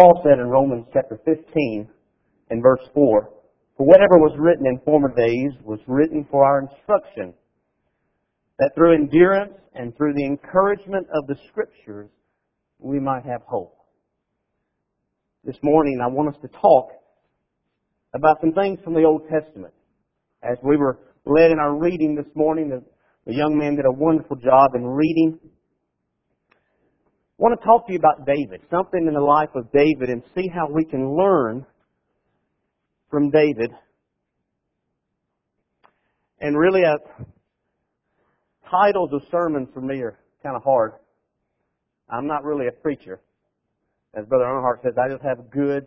Paul said in Romans chapter 15 and verse 4, For whatever was written in former days was written for our instruction, that through endurance and through the encouragement of the Scriptures we might have hope. This morning I want us to talk about some things from the Old Testament. As we were led in our reading this morning, the, young man did a wonderful job in reading. I want to talk to you about David, something in the life of David, and see how we can learn from David. And really, uh, titles of sermons for me are kind of hard. I'm not really a preacher. As Brother Earnhardt says, I just have good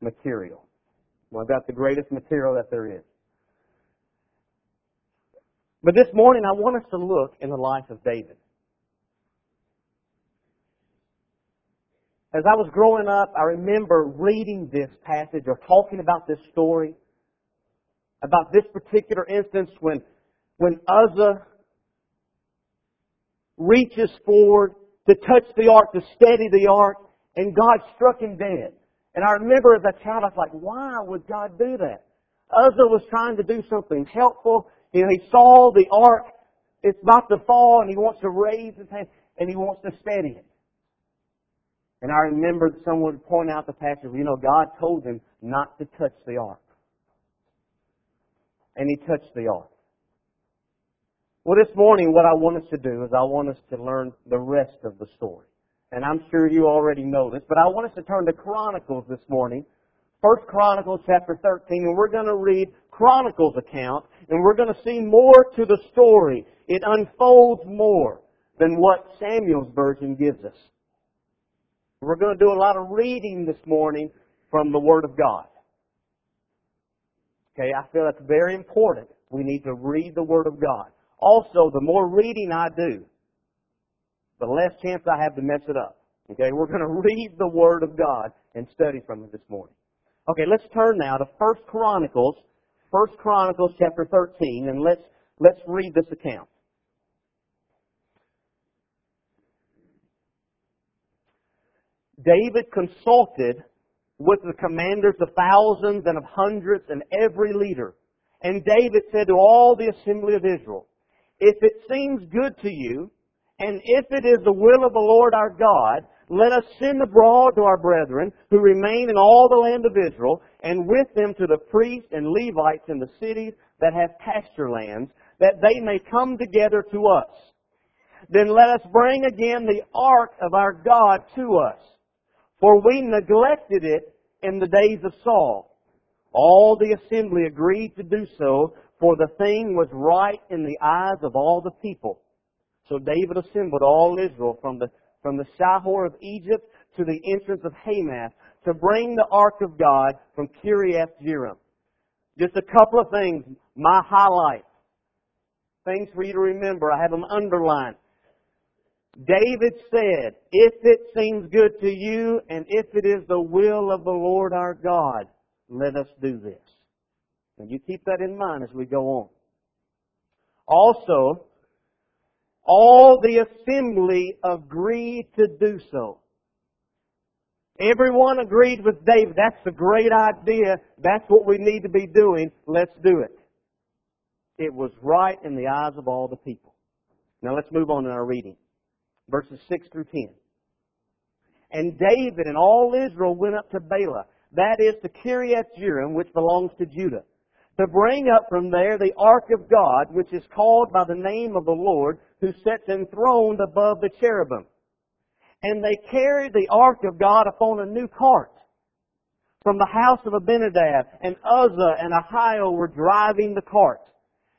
material. Well, I've got the greatest material that there is. But this morning, I want us to look in the life of David. As I was growing up, I remember reading this passage or talking about this story, about this particular instance when, when Uzzah reaches forward to touch the ark, to steady the ark, and God struck him dead. And I remember as a child, I was like, why would God do that? Uzzah was trying to do something helpful. You know, he saw the ark, it's about to fall, and he wants to raise his hand, and he wants to steady it. And I remember someone would point out the passage, you know, God told him not to touch the ark. And he touched the ark. Well, this morning, what I want us to do is I want us to learn the rest of the story. And I'm sure you already know this, but I want us to turn to Chronicles this morning. First Chronicles chapter 13, and we're going to read Chronicles account, and we're going to see more to the story. It unfolds more than what Samuel's version gives us. We're going to do a lot of reading this morning from the Word of God. Okay, I feel that's very important. We need to read the Word of God. Also, the more reading I do, the less chance I have to mess it up. Okay, we're going to read the Word of God and study from it this morning. Okay, let's turn now to First Chronicles, First Chronicles chapter 13, and let's, let's read this account. David consulted with the commanders of thousands and of hundreds and every leader. And David said to all the assembly of Israel, if it seems good to you, and if it is the will of the Lord our God, let us send abroad to our brethren who remain in all the land of Israel, and with them to the priests and Levites in the cities that have pasture lands, that they may come together to us. Then let us bring again the ark of our God to us, for we neglected it in the days of Saul. All the assembly agreed to do so, for the thing was right in the eyes of all the people. So David assembled all Israel from the, from the Shihor of Egypt to the entrance of Hamath to bring the ark of God from Kiriath Jearim. Just a couple of things, my highlights. Things for you to remember. I have them underlined. David said, if it seems good to you and if it is the will of the Lord our God, let us do this. And you keep that in mind as we go on. Also, all the assembly agreed to do so. Everyone agreed with David. That's a great idea. That's what we need to be doing. Let's do it. It was right in the eyes of all the people. Now let's move on in our reading. Verses 6 through 10. And David and all Israel went up to Baalah, that is to Kiriath Jearim, which belongs to Judah to bring up from there the ark of God, which is called by the name of the Lord, who sits enthroned above the cherubim. And they carried the ark of God upon a new cart from the house of Abinadab, and Uzzah and Ahio were driving the cart.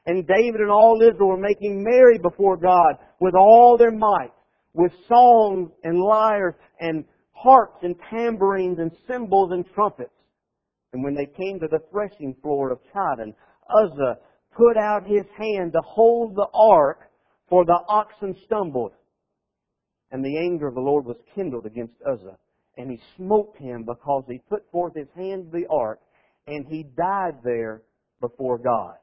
And David and all Israel were making merry before God with all their might, with songs and lyres and harps and tambourines and cymbals and trumpets. And when they came to the threshing floor of Chidon, Uzzah put out his hand to hold the ark, for the oxen stumbled. And the anger of the Lord was kindled against Uzzah. And he smote him because he put forth his hand to the ark, and he died there before God.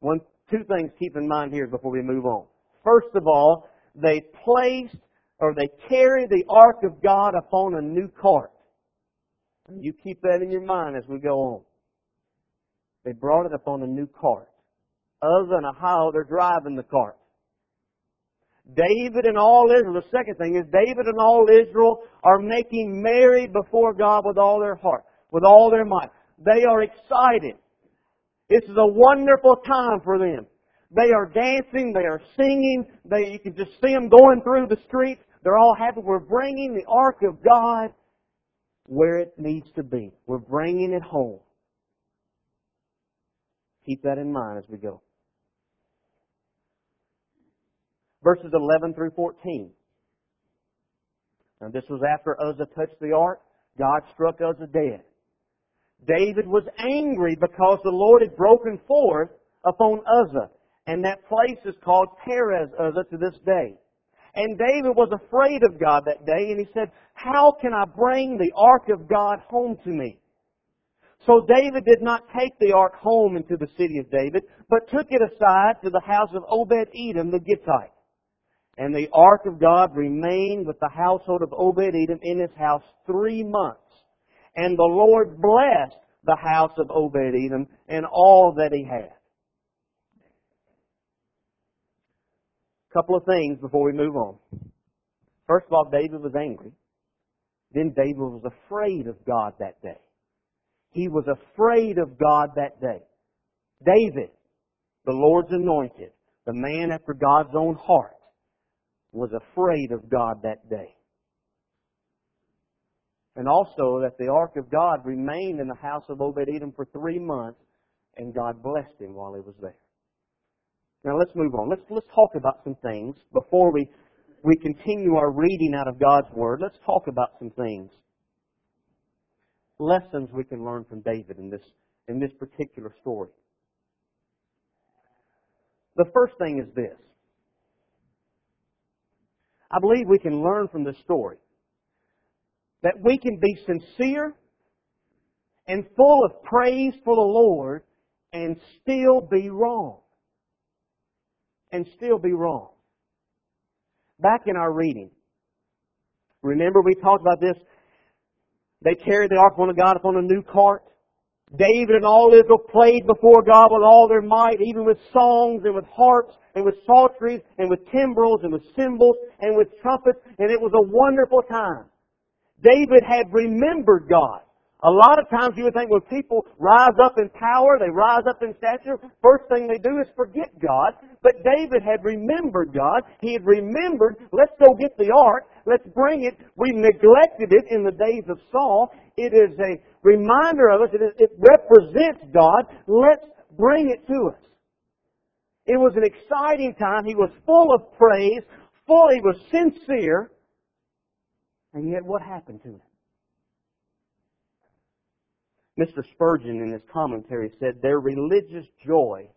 One, two things keep in mind here before we move on. First of all, they placed or they carry the ark of God upon a new cart. You keep that in your mind as we go on. They brought it upon a new cart. Other than how they're driving the cart. David and all Israel, the second thing is David and all Israel are making merry before God with all their heart, with all their might. They are excited. This is a wonderful time for them. They are dancing, they are singing, they, you can just see them going through the streets. They're all happy. We're bringing the ark of God where it needs to be. We're bringing it home. Keep that in mind as we go. Verses 11 through 14. Now this was after Uzzah touched the ark. God struck Uzzah dead. David was angry because the Lord had broken forth upon Uzzah. And that place is called Perez Uzzah to this day. And David was afraid of God that day, and he said, How can I bring the ark of God home to me? So David did not take the ark home into the city of David, but took it aside to the house of Obed Edom the Gittite. And the ark of God remained with the household of Obed Edom in his house three months. And the Lord blessed the house of Obed Edom and all that he had. Couple of things before we move on. First of all, David was angry. Then David was afraid of God that day. He was afraid of God that day. David, the Lord's anointed, the man after God's own heart, was afraid of God that day. And also that the ark of God remained in the house of Obed Edom for three months, and God blessed him while he was there. Now let's move on. Let's, let's talk about some things before we, we continue our reading out of God's Word. Let's talk about some things. Lessons we can learn from David in this, in this particular story. The first thing is this. I believe we can learn from this story that we can be sincere and full of praise for the Lord and still be wrong and still be wrong. Back in our reading, remember we talked about this? They carried the ark of God upon a new cart. David and all Israel played before God with all their might, even with songs and with harps and with psalteries and with timbrels and with cymbals and with trumpets, and it was a wonderful time. David had remembered God. A lot of times you would think when people rise up in power, they rise up in stature, first thing they do is forget God. But David had remembered God. He had remembered, let's go get the ark, let's bring it. We neglected it in the days of Saul. It is a reminder of us, it, is, it represents God. Let's bring it to us. It was an exciting time. He was full of praise, full, he was sincere. And yet what happened to him? Mr. Spurgeon, in his commentary, said their religious joy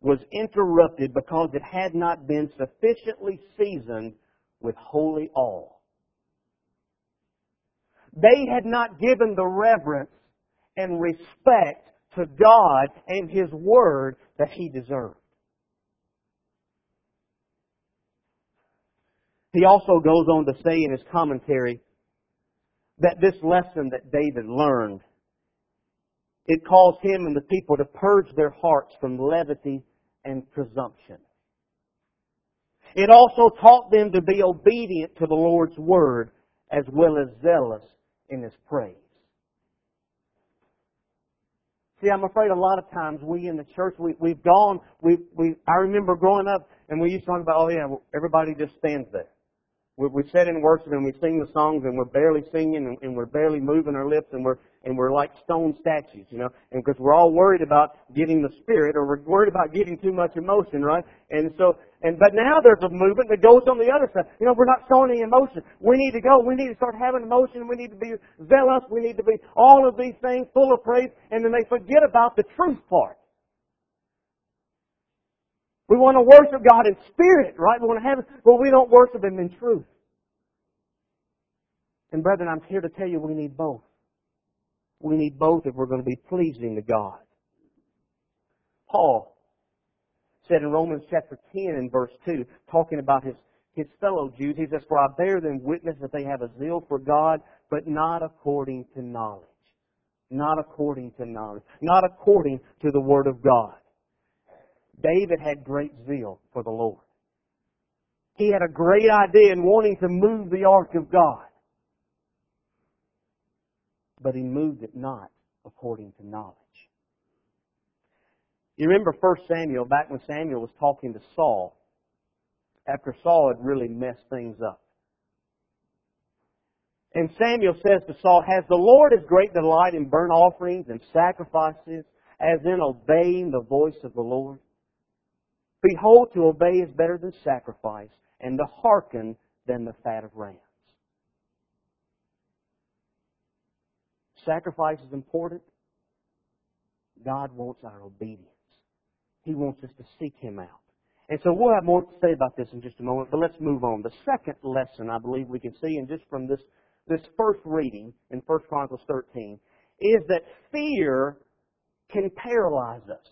was interrupted because it had not been sufficiently seasoned with holy awe. They had not given the reverence and respect to God and His Word that He deserved. He also goes on to say in his commentary that this lesson that David learned it caused him and the people to purge their hearts from levity and presumption. It also taught them to be obedient to the Lord's word as well as zealous in His praise. See, I'm afraid a lot of times we in the church, we, we've gone, we, we, I remember growing up and we used to talk about, oh yeah, everybody just stands there. We, we sit in worship and we sing the songs and we're barely singing and, and we're barely moving our lips and we're and we're like stone statues, you know, and because we're all worried about getting the spirit or we're worried about getting too much emotion, right? And so, and but now there's a movement that goes on the other side. You know, we're not showing any emotion. We need to go. We need to start having emotion. We need to be zealous. We need to be all of these things full of praise, and then they forget about the truth part. We want to worship God in spirit, right? We want to have but we don't worship Him in truth. And brethren, I'm here to tell you we need both. We need both if we're going to be pleasing to God. Paul said in Romans chapter 10 and verse 2, talking about his, his fellow Jews. He says, For I bear them witness that they have a zeal for God, but not according to knowledge. Not according to knowledge. Not according to the Word of God. David had great zeal for the Lord. He had a great idea in wanting to move the ark of God. But he moved it not according to knowledge. You remember 1 Samuel, back when Samuel was talking to Saul, after Saul had really messed things up. And Samuel says to Saul, Has the Lord as great delight in burnt offerings and sacrifices as in obeying the voice of the Lord? Behold, to obey is better than sacrifice, and to hearken than the fat of rams. Sacrifice is important. God wants our obedience. He wants us to seek Him out. And so we'll have more to say about this in just a moment, but let's move on. The second lesson I believe we can see, and just from this, this first reading in 1 Chronicles 13, is that fear can paralyze us.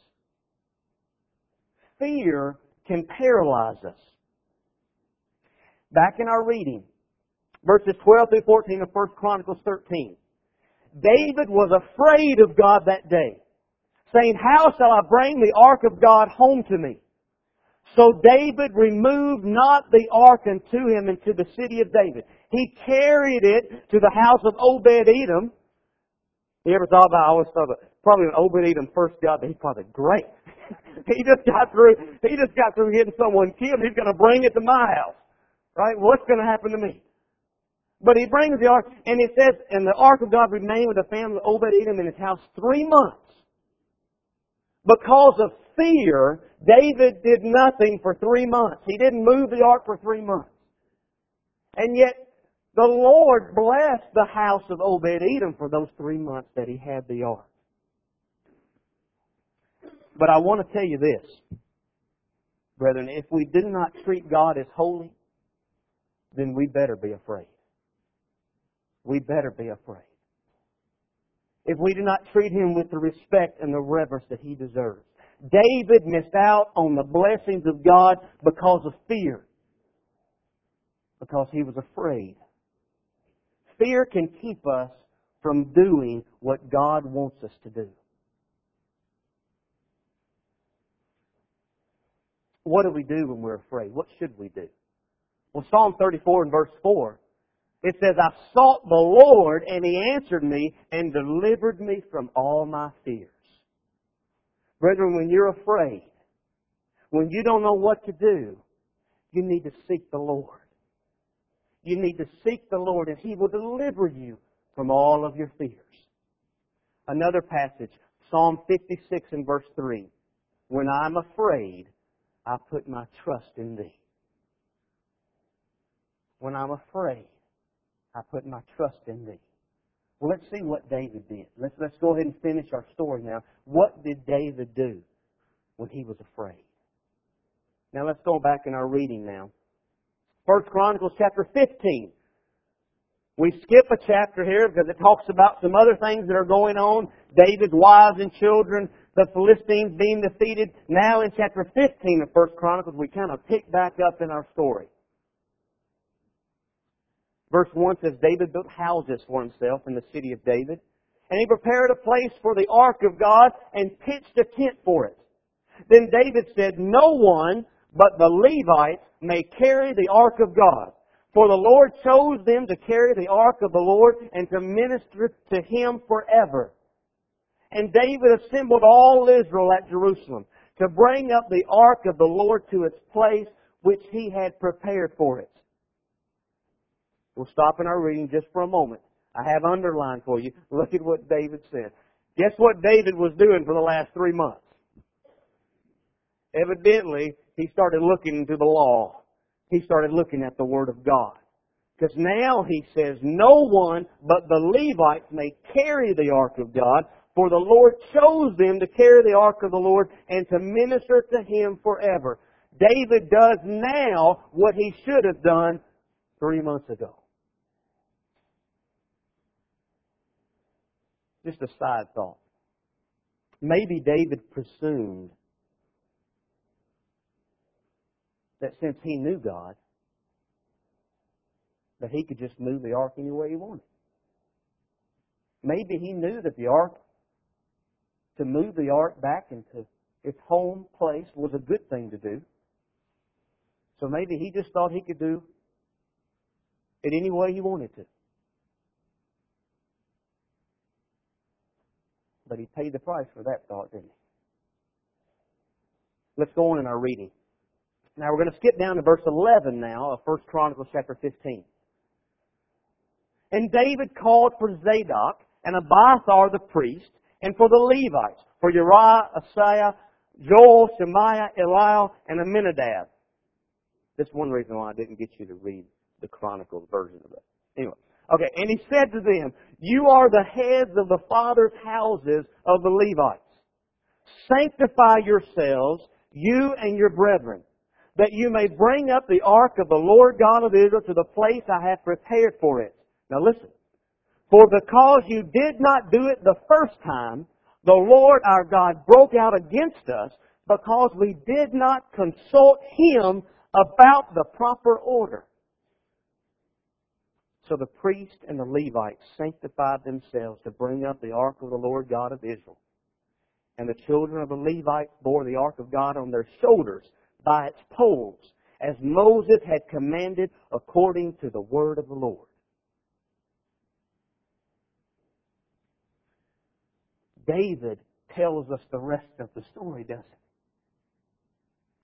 Fear can paralyze us. Back in our reading, verses 12 through 14 of 1 Chronicles 13, David was afraid of God that day, saying, How shall I bring the ark of God home to me? So David removed not the ark unto him into the city of David. He carried it to the house of Obed Edom. You ever thought about, I always thought, probably when Obed Edom first got there, he's probably great. he just got through, he just got through getting someone killed. He's going to bring it to my house. Right? What's going to happen to me? But he brings the ark, and it says, and the ark of God remained with the family of Obed Edom in his house three months. Because of fear, David did nothing for three months. He didn't move the ark for three months. And yet, the Lord blessed the house of Obed Edom for those three months that he had the ark. But I want to tell you this, brethren, if we do not treat God as holy, then we better be afraid. We better be afraid. If we do not treat him with the respect and the reverence that he deserves. David missed out on the blessings of God because of fear. Because he was afraid. Fear can keep us from doing what God wants us to do. What do we do when we're afraid? What should we do? Well, Psalm 34 and verse 4, it says, I sought the Lord and He answered me and delivered me from all my fears. Brethren, when you're afraid, when you don't know what to do, you need to seek the Lord. You need to seek the Lord and He will deliver you from all of your fears. Another passage, Psalm 56 and verse 3. When I'm afraid, I put my trust in Thee. When I'm afraid, I put my trust in Thee. Well, let's see what David did. Let's, let's go ahead and finish our story now. What did David do when he was afraid? Now let's go back in our reading now. First Chronicles chapter 15. We skip a chapter here because it talks about some other things that are going on. David's wives and children, the Philistines being defeated. Now in chapter 15 of First Chronicles, we kind of pick back up in our story. Verse 1 says, David built houses for himself in the city of David, and he prepared a place for the ark of God and pitched a tent for it. Then David said, No one but the Levites may carry the ark of God. For the Lord chose them to carry the ark of the Lord and to minister to him forever. And David assembled all Israel at Jerusalem to bring up the ark of the Lord to its place which he had prepared for it. We'll stop in our reading just for a moment. I have underlined for you. Look at what David said. Guess what David was doing for the last three months? Evidently, he started looking into the law. He started looking at the Word of God. Because now he says, no one but the Levites may carry the ark of God, for the Lord chose them to carry the ark of the Lord and to minister to him forever. David does now what he should have done three months ago. Just a side thought. Maybe David presumed that since he knew God, that he could just move the ark any way he wanted. Maybe he knew that the ark, to move the ark back into its home place was a good thing to do. So maybe he just thought he could do it any way he wanted to. But he paid the price for that thought, didn't he? Let's go on in our reading. Now we're going to skip down to verse 11 now of 1 Chronicles chapter 15. And David called for Zadok and Abiathar the priest, and for the Levites, for Uriah, Asaiah, Joel, Shemaiah, Eliel, and Aminadab. That's one reason why I didn't get you to read the Chronicles version of it. Anyway. Okay, and he said to them, You are the heads of the fathers' houses of the Levites. Sanctify yourselves, you and your brethren, that you may bring up the ark of the Lord God of Israel to the place I have prepared for it. Now listen. For because you did not do it the first time, the Lord our God broke out against us because we did not consult Him about the proper order. So the priest and the Levites sanctified themselves to bring up the ark of the Lord God of Israel. And the children of the Levites bore the ark of God on their shoulders by its poles, as Moses had commanded according to the word of the Lord. David tells us the rest of the story, doesn't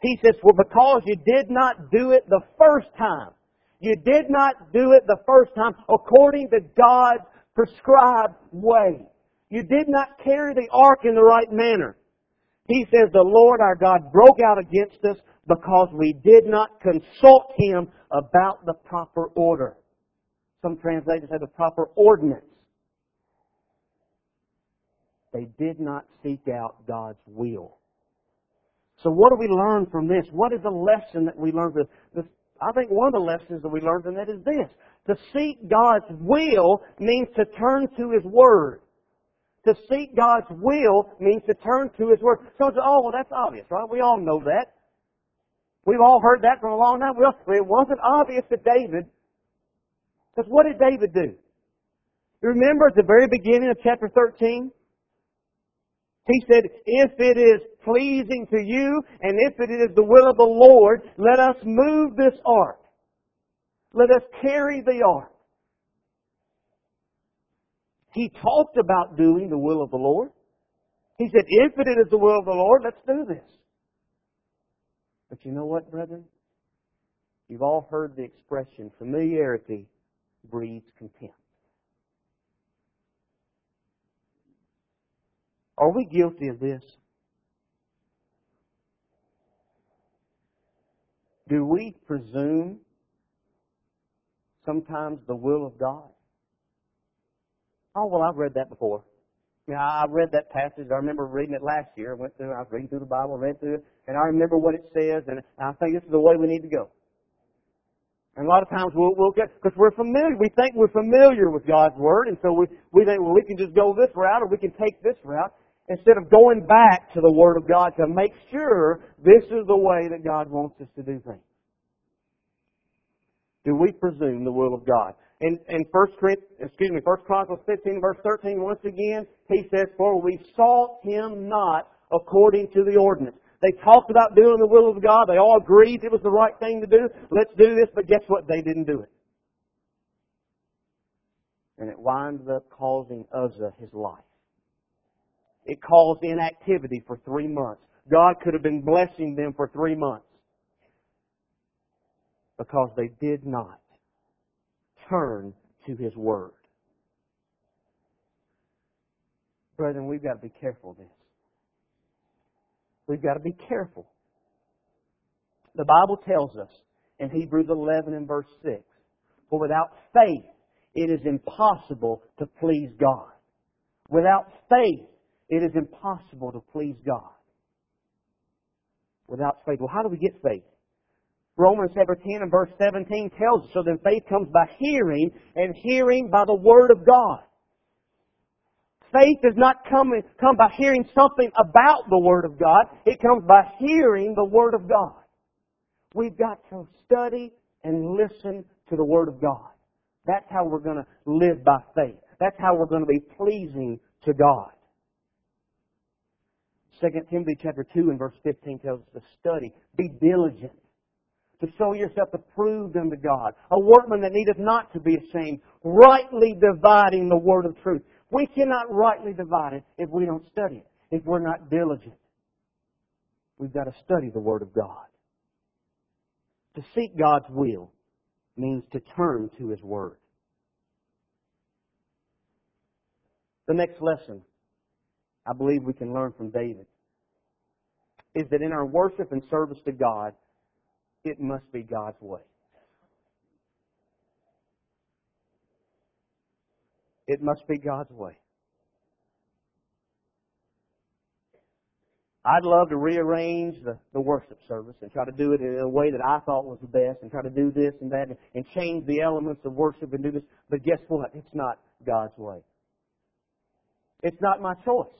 he? He says, Well, because you did not do it the first time, you did not do it the first time according to God's prescribed way. You did not carry the ark in the right manner. He says the Lord our God broke out against us because we did not consult Him about the proper order. Some translators say the proper ordinance. They did not seek out God's will. So what do we learn from this? What is the lesson that we learn from this? I think one of the lessons that we learned from that is this. To seek God's will means to turn to His Word. To seek God's will means to turn to His Word. So, oh, well, that's obvious, right? We all know that. We've all heard that from a long time. Well, it wasn't obvious to David. Because what did David do? You remember at the very beginning of chapter 13? He said, if it is pleasing to you and if it is the will of the Lord, let us move this ark. Let us carry the ark. He talked about doing the will of the Lord. He said, if it is the will of the Lord, let's do this. But you know what, brethren? You've all heard the expression, familiarity breeds contempt. Are we guilty of this? Do we presume sometimes the will of God? Oh, well, I've read that before. I mean, I read that passage. I remember reading it last year. I went through, I was reading through the Bible, read through it, and I remember what it says, and I think this is the way we need to go. And a lot of times we'll, we'll get, because we're familiar, we think we're familiar with God's Word, and so we, we think, well, we can just go this route, or we can take this route instead of going back to the Word of God to make sure this is the way that God wants us to do things. Do we presume the will of God? In, in First excuse me, First Chronicles 15, verse 13, once again, he says, For we sought him not according to the ordinance. They talked about doing the will of God. They all agreed it was the right thing to do. Let's do this, but guess what? They didn't do it. And it winds up causing Uzzah his life. It caused inactivity for three months. God could have been blessing them for three months because they did not turn to His Word. Brethren, we've got to be careful of this. We've got to be careful. The Bible tells us in Hebrews 11 and verse 6, For without faith it is impossible to please God. Without faith it is impossible to please God without faith. Well, how do we get faith? Romans chapter 10 and verse 17 tells us, so then faith comes by hearing, and hearing by the Word of God. Faith does not come, come by hearing something about the Word of God. It comes by hearing the Word of God. We've got to study and listen to the Word of God. That's how we're going to live by faith. That's how we're going to be pleasing to God. 2 Timothy chapter 2 and verse 15 tells us to study, be diligent, to show yourself approved unto God, a workman that needeth not to be ashamed, rightly dividing the word of truth. We cannot rightly divide it if we don't study it, if we're not diligent. We've got to study the word of God. To seek God's will means to turn to His word. The next lesson I believe we can learn from David is that in our worship and service to God, it must be God's way. It must be God's way. I'd love to rearrange the, the worship service and try to do it in a way that I thought was the best and try to do this and that and, and change the elements of worship and do this. But guess what? It's not God's way. It's not my choice.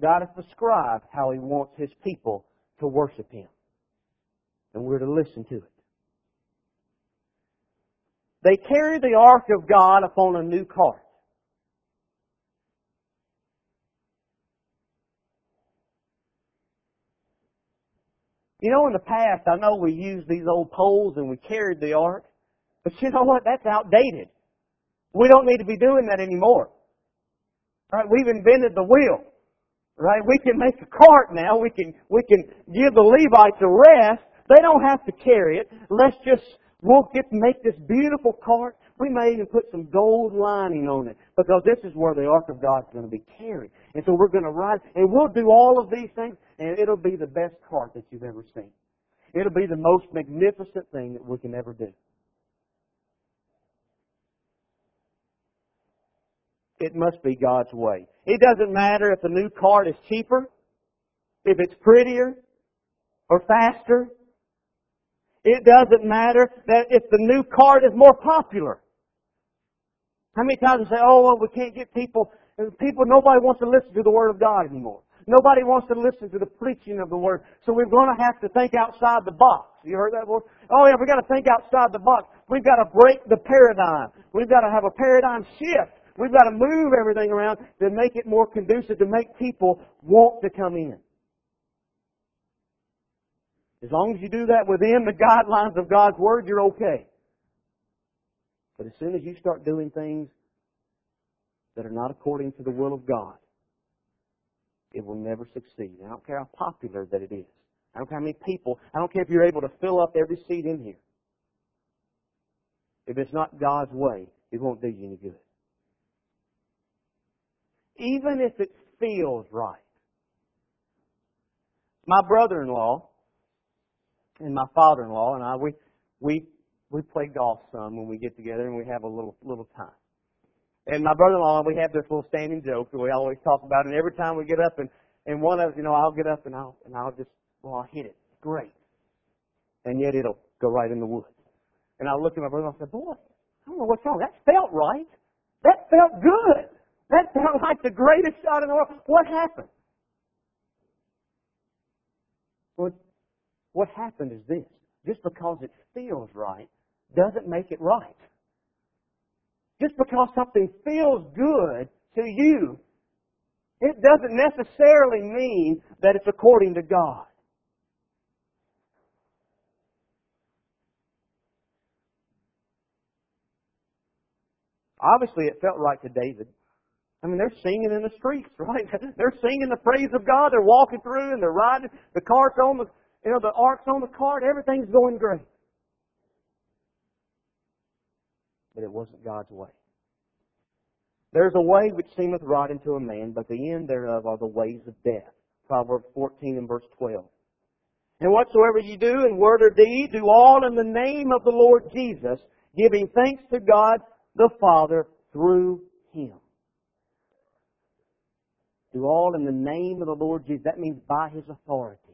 God has prescribed how He wants His people to worship Him. And we're to listen to it. They carried the ark of God upon a new cart. You know, in the past, I know we used these old poles and we carried the ark, but you know what? That's outdated. We don't need to be doing that anymore. Right? We've invented the wheel. Right? We can make a cart now. We can, we can give the Levites a rest. They don't have to carry it. Let's just, we'll get, make this beautiful cart. We may even put some gold lining on it because this is where the Ark of God is going to be carried. And so we're going to ride, and we'll do all of these things, and it'll be the best cart that you've ever seen. It'll be the most magnificent thing that we can ever do. It must be God's way. It doesn't matter if the new cart is cheaper, if it's prettier, or faster. It doesn't matter that if the new card is more popular. How many times we say, oh, well, we can't get people, people, nobody wants to listen to the Word of God anymore. Nobody wants to listen to the preaching of the Word. So we're going to have to think outside the box. You heard that word? Oh yeah, we've got to think outside the box. We've got to break the paradigm. We've got to have a paradigm shift. We've got to move everything around to make it more conducive, to make people want to come in. As long as you do that within the guidelines of God's Word, you're okay. But as soon as you start doing things that are not according to the will of God, it will never succeed. I don't care how popular that it is. I don't care how many people. I don't care if you're able to fill up every seat in here. If it's not God's way, it won't do you any good even if it feels right. My brother-in-law and my father-in-law and I, we, we, we play golf some when we get together and we have a little, little time. And my brother-in-law, and we have this little standing joke that we always talk about, and every time we get up and, and one of, us you know, I'll get up and I'll, and I'll just, well, I'll hit it. Great. And yet it'll go right in the woods. And I'll look at my brother and I'll say, boy, I don't know what's wrong. That felt right. That felt good. That felt like the greatest shot in the world. What happened? What, what happened is this. Just because it feels right doesn't make it right. Just because something feels good to you, it doesn't necessarily mean that it's according to God. Obviously, it felt right to David. I mean, they're singing in the streets, right? They're singing the praise of God. They're walking through and they're riding. The cart's on the, you know, the ark's on the cart. Everything's going great. But it wasn't God's way. There's a way which seemeth right unto a man, but the end thereof are the ways of death. Proverbs 14 and verse 12. And whatsoever ye do in word or deed, do all in the name of the Lord Jesus, giving thanks to God the Father through Him. Do all in the name of the Lord Jesus. That means by His authority.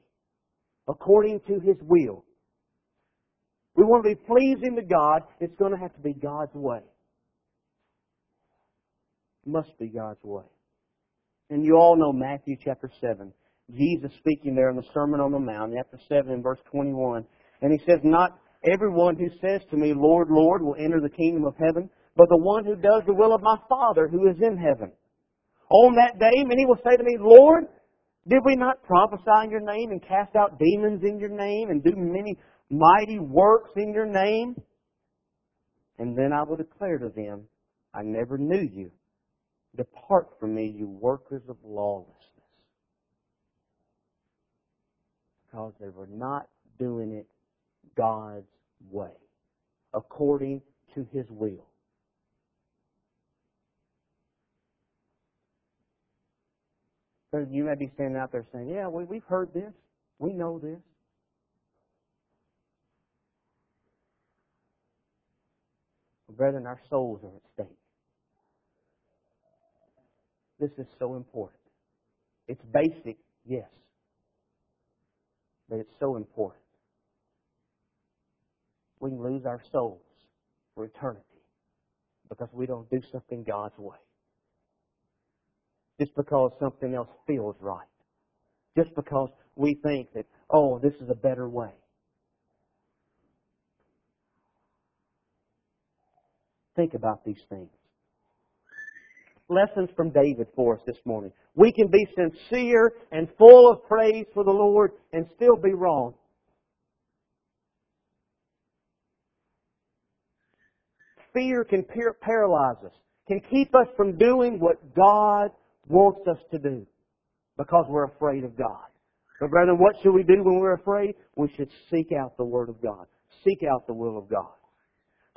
According to His will. We want to be pleasing to God. It's going to have to be God's way. It must be God's way. And you all know Matthew chapter 7. Jesus speaking there in the Sermon on the Mount, chapter 7 and verse 21. And he says, Not everyone who says to me, Lord, Lord, will enter the kingdom of heaven, but the one who does the will of my Father who is in heaven. On that day, many will say to me, Lord, did we not prophesy in your name and cast out demons in your name and do many mighty works in your name? And then I will declare to them, I never knew you. Depart from me, you workers of lawlessness. Because they were not doing it God's way, according to His will. So you may be standing out there saying, Yeah, we, we've heard this. We know this. Brethren, our souls are at stake. This is so important. It's basic, yes, but it's so important. We can lose our souls for eternity because we don't do something God's way. Just because something else feels right. Just because we think that, oh, this is a better way. Think about these things. Lessons from David for us this morning. We can be sincere and full of praise for the Lord and still be wrong. Fear can paralyze us, can keep us from doing what God wants us to do because we're afraid of God. But brethren, what should we do when we're afraid? We should seek out the Word of God. Seek out the will of God.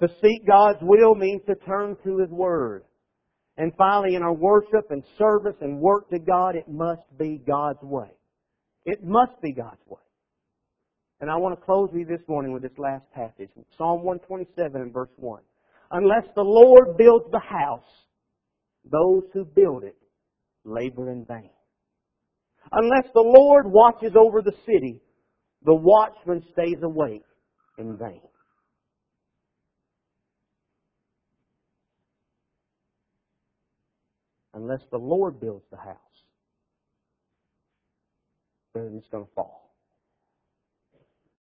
To seek God's will means to turn to His Word. And finally, in our worship and service and work to God, it must be God's way. It must be God's way. And I want to close with you this morning with this last passage. Psalm 127 and verse 1. Unless the Lord builds the house, those who build it labor in vain. Unless the Lord watches over the city, the watchman stays awake in vain. Unless the Lord builds the house, then it's going to fall.